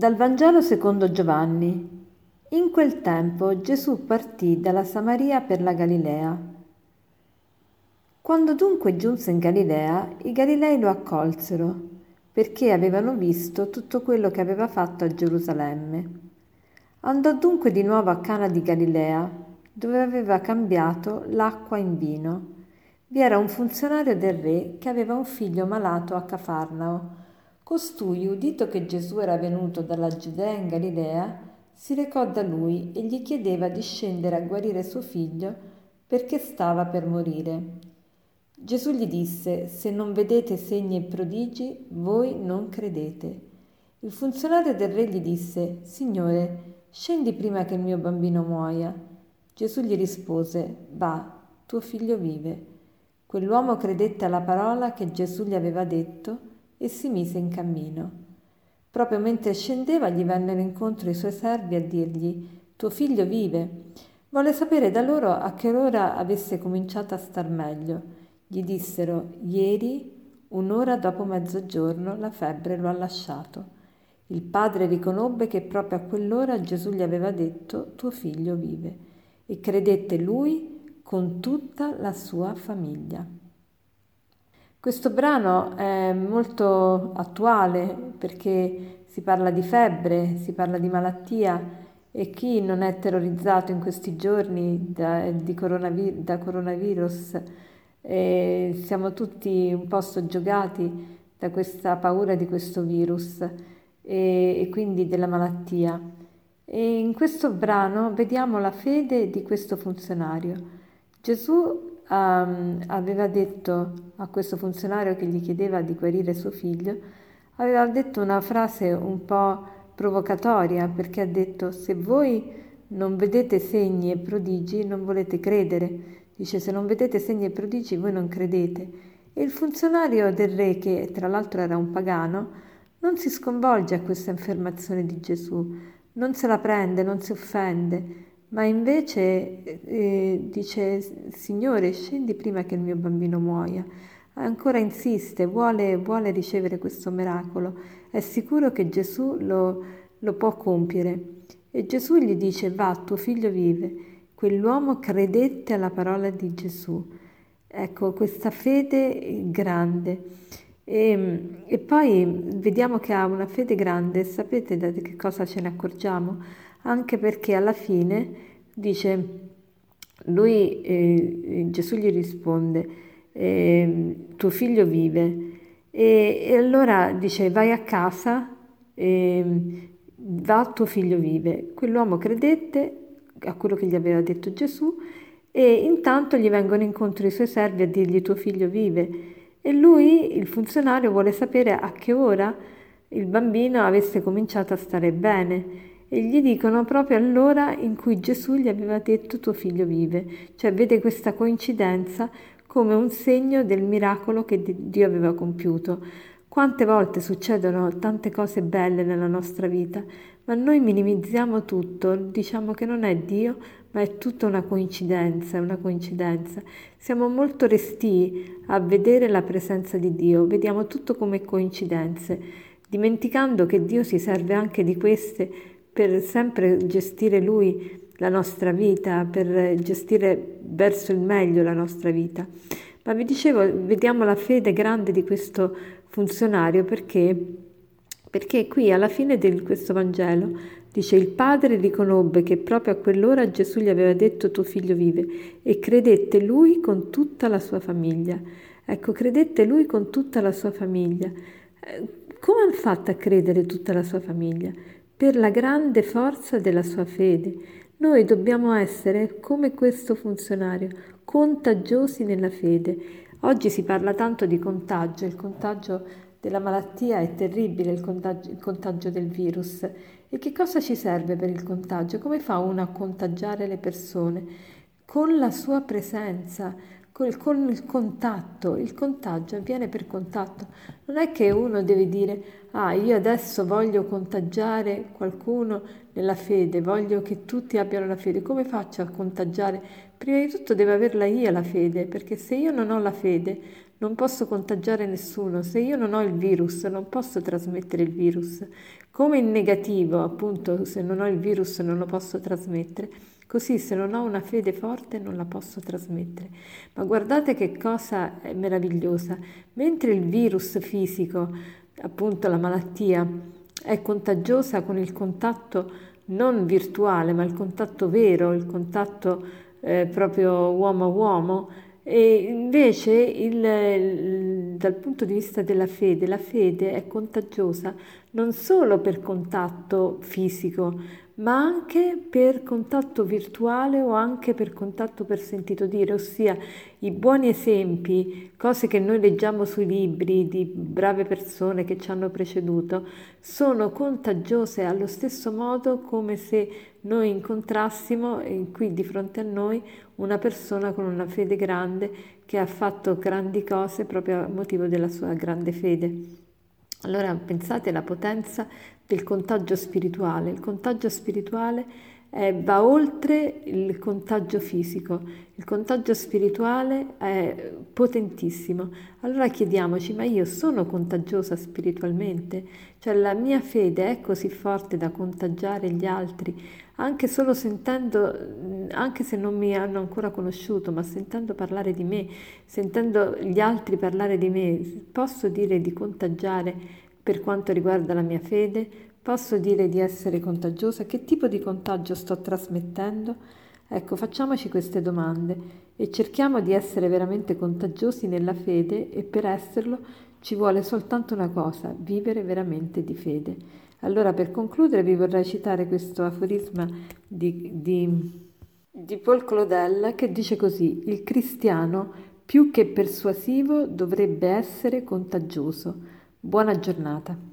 Dal Vangelo secondo Giovanni. In quel tempo Gesù partì dalla Samaria per la Galilea. Quando dunque giunse in Galilea, i Galilei lo accolsero, perché avevano visto tutto quello che aveva fatto a Gerusalemme. Andò dunque di nuovo a Cana di Galilea, dove aveva cambiato l'acqua in vino. Vi era un funzionario del re che aveva un figlio malato a Cafarnao Costui, udito che Gesù era venuto dalla Giudea in Galilea, si recò da lui e gli chiedeva di scendere a guarire suo figlio perché stava per morire. Gesù gli disse, se non vedete segni e prodigi, voi non credete. Il funzionario del re gli disse, Signore, scendi prima che il mio bambino muoia. Gesù gli rispose, Va, tuo figlio vive. Quell'uomo credette alla parola che Gesù gli aveva detto e si mise in cammino. Proprio mentre scendeva gli vennero incontro i suoi servi a dirgli Tuo figlio vive. Volle sapere da loro a che ora avesse cominciato a star meglio. Gli dissero Ieri, un'ora dopo mezzogiorno, la febbre lo ha lasciato. Il padre riconobbe che proprio a quell'ora Gesù gli aveva detto Tuo figlio vive e credette lui con tutta la sua famiglia. Questo brano è molto attuale perché si parla di febbre, si parla di malattia e chi non è terrorizzato in questi giorni da, coronavir- da coronavirus eh, siamo tutti un po' soggiogati da questa paura di questo virus e, e quindi della malattia. E in questo brano vediamo la fede di questo funzionario. Gesù um, aveva detto a questo funzionario che gli chiedeva di guarire suo figlio, aveva detto una frase un po' provocatoria perché ha detto se voi non vedete segni e prodigi non volete credere. Dice se non vedete segni e prodigi voi non credete. E il funzionario del re, che tra l'altro era un pagano, non si sconvolge a questa affermazione di Gesù, non se la prende, non si offende, ma invece eh, dice Signore scendi prima che il mio bambino muoia. Ancora insiste, vuole, vuole ricevere questo miracolo, è sicuro che Gesù lo, lo può compiere. E Gesù gli dice va, tuo figlio vive. Quell'uomo credette alla parola di Gesù. Ecco, questa fede grande. E, e, poi vediamo che ha una fede grande, sapete da che cosa ce ne accorgiamo? Anche perché alla fine dice, lui, eh, Gesù gli risponde, eh, tuo figlio vive. E, e, allora dice, vai a casa, eh, va, tuo figlio vive. Quell'uomo credette a quello che gli aveva detto Gesù e intanto gli vengono incontro i suoi servi a dirgli tuo figlio vive. E lui, il funzionario, vuole sapere a che ora il bambino avesse cominciato a stare bene e gli dicono proprio all'ora in cui Gesù gli aveva detto tuo figlio vive, cioè vede questa coincidenza come un segno del miracolo che Dio aveva compiuto. Quante volte succedono tante cose belle nella nostra vita, ma noi minimizziamo tutto, diciamo che non è Dio, ma è tutta una coincidenza, una coincidenza. Siamo molto restii a vedere la presenza di Dio, vediamo tutto come coincidenze, dimenticando che Dio si serve anche di queste per sempre gestire Lui la nostra vita, per gestire verso il meglio la nostra vita. Ma vi dicevo, vediamo la fede grande di questo funzionario perché, perché qui alla fine di questo Vangelo dice il padre riconobbe che proprio a quell'ora Gesù gli aveva detto tuo figlio vive e credette lui con tutta la sua famiglia. Ecco, credette lui con tutta la sua famiglia. Eh, come ha fatto a credere tutta la sua famiglia? Per la grande forza della sua fede. Noi dobbiamo essere come questo funzionario, contagiosi nella fede. Oggi si parla tanto di contagio, il contagio della malattia è terribile, il contagio, il contagio del virus. E che cosa ci serve per il contagio? Come fa uno a contagiare le persone? Con la sua presenza, con il contatto, il contagio avviene per contatto. Non è che uno deve dire, ah, io adesso voglio contagiare qualcuno nella fede, voglio che tutti abbiano la fede. Come faccio a contagiare? Prima di tutto devo averla io la fede, perché se io non ho la fede, non posso contagiare nessuno, se io non ho il virus non posso trasmettere il virus, come in negativo appunto se non ho il virus non lo posso trasmettere, così se non ho una fede forte non la posso trasmettere. Ma guardate che cosa meravigliosa, mentre il virus fisico, appunto la malattia, è contagiosa con il contatto non virtuale, ma il contatto vero, il contatto eh, proprio uomo a uomo, e invece il, il, dal punto di vista della fede, la fede è contagiosa non solo per contatto fisico, ma anche per contatto virtuale o anche per contatto per sentito dire, ossia i buoni esempi, cose che noi leggiamo sui libri di brave persone che ci hanno preceduto, sono contagiose allo stesso modo come se noi incontrassimo qui di fronte a noi una persona con una fede grande che ha fatto grandi cose proprio a motivo della sua grande fede. Allora pensate alla potenza del contagio spirituale. Il contagio spirituale eh, va oltre il contagio fisico, il contagio spirituale è potentissimo. Allora chiediamoci, ma io sono contagiosa spiritualmente? Cioè la mia fede è così forte da contagiare gli altri, anche solo sentendo, anche se non mi hanno ancora conosciuto, ma sentendo parlare di me, sentendo gli altri parlare di me, posso dire di contagiare per quanto riguarda la mia fede? Posso dire di essere contagiosa? Che tipo di contagio sto trasmettendo? Ecco, facciamoci queste domande e cerchiamo di essere veramente contagiosi nella fede e per esserlo ci vuole soltanto una cosa, vivere veramente di fede. Allora per concludere vi vorrei citare questo aforisma di, di, di Paul Claudel che dice così, il cristiano più che persuasivo dovrebbe essere contagioso. Buona giornata.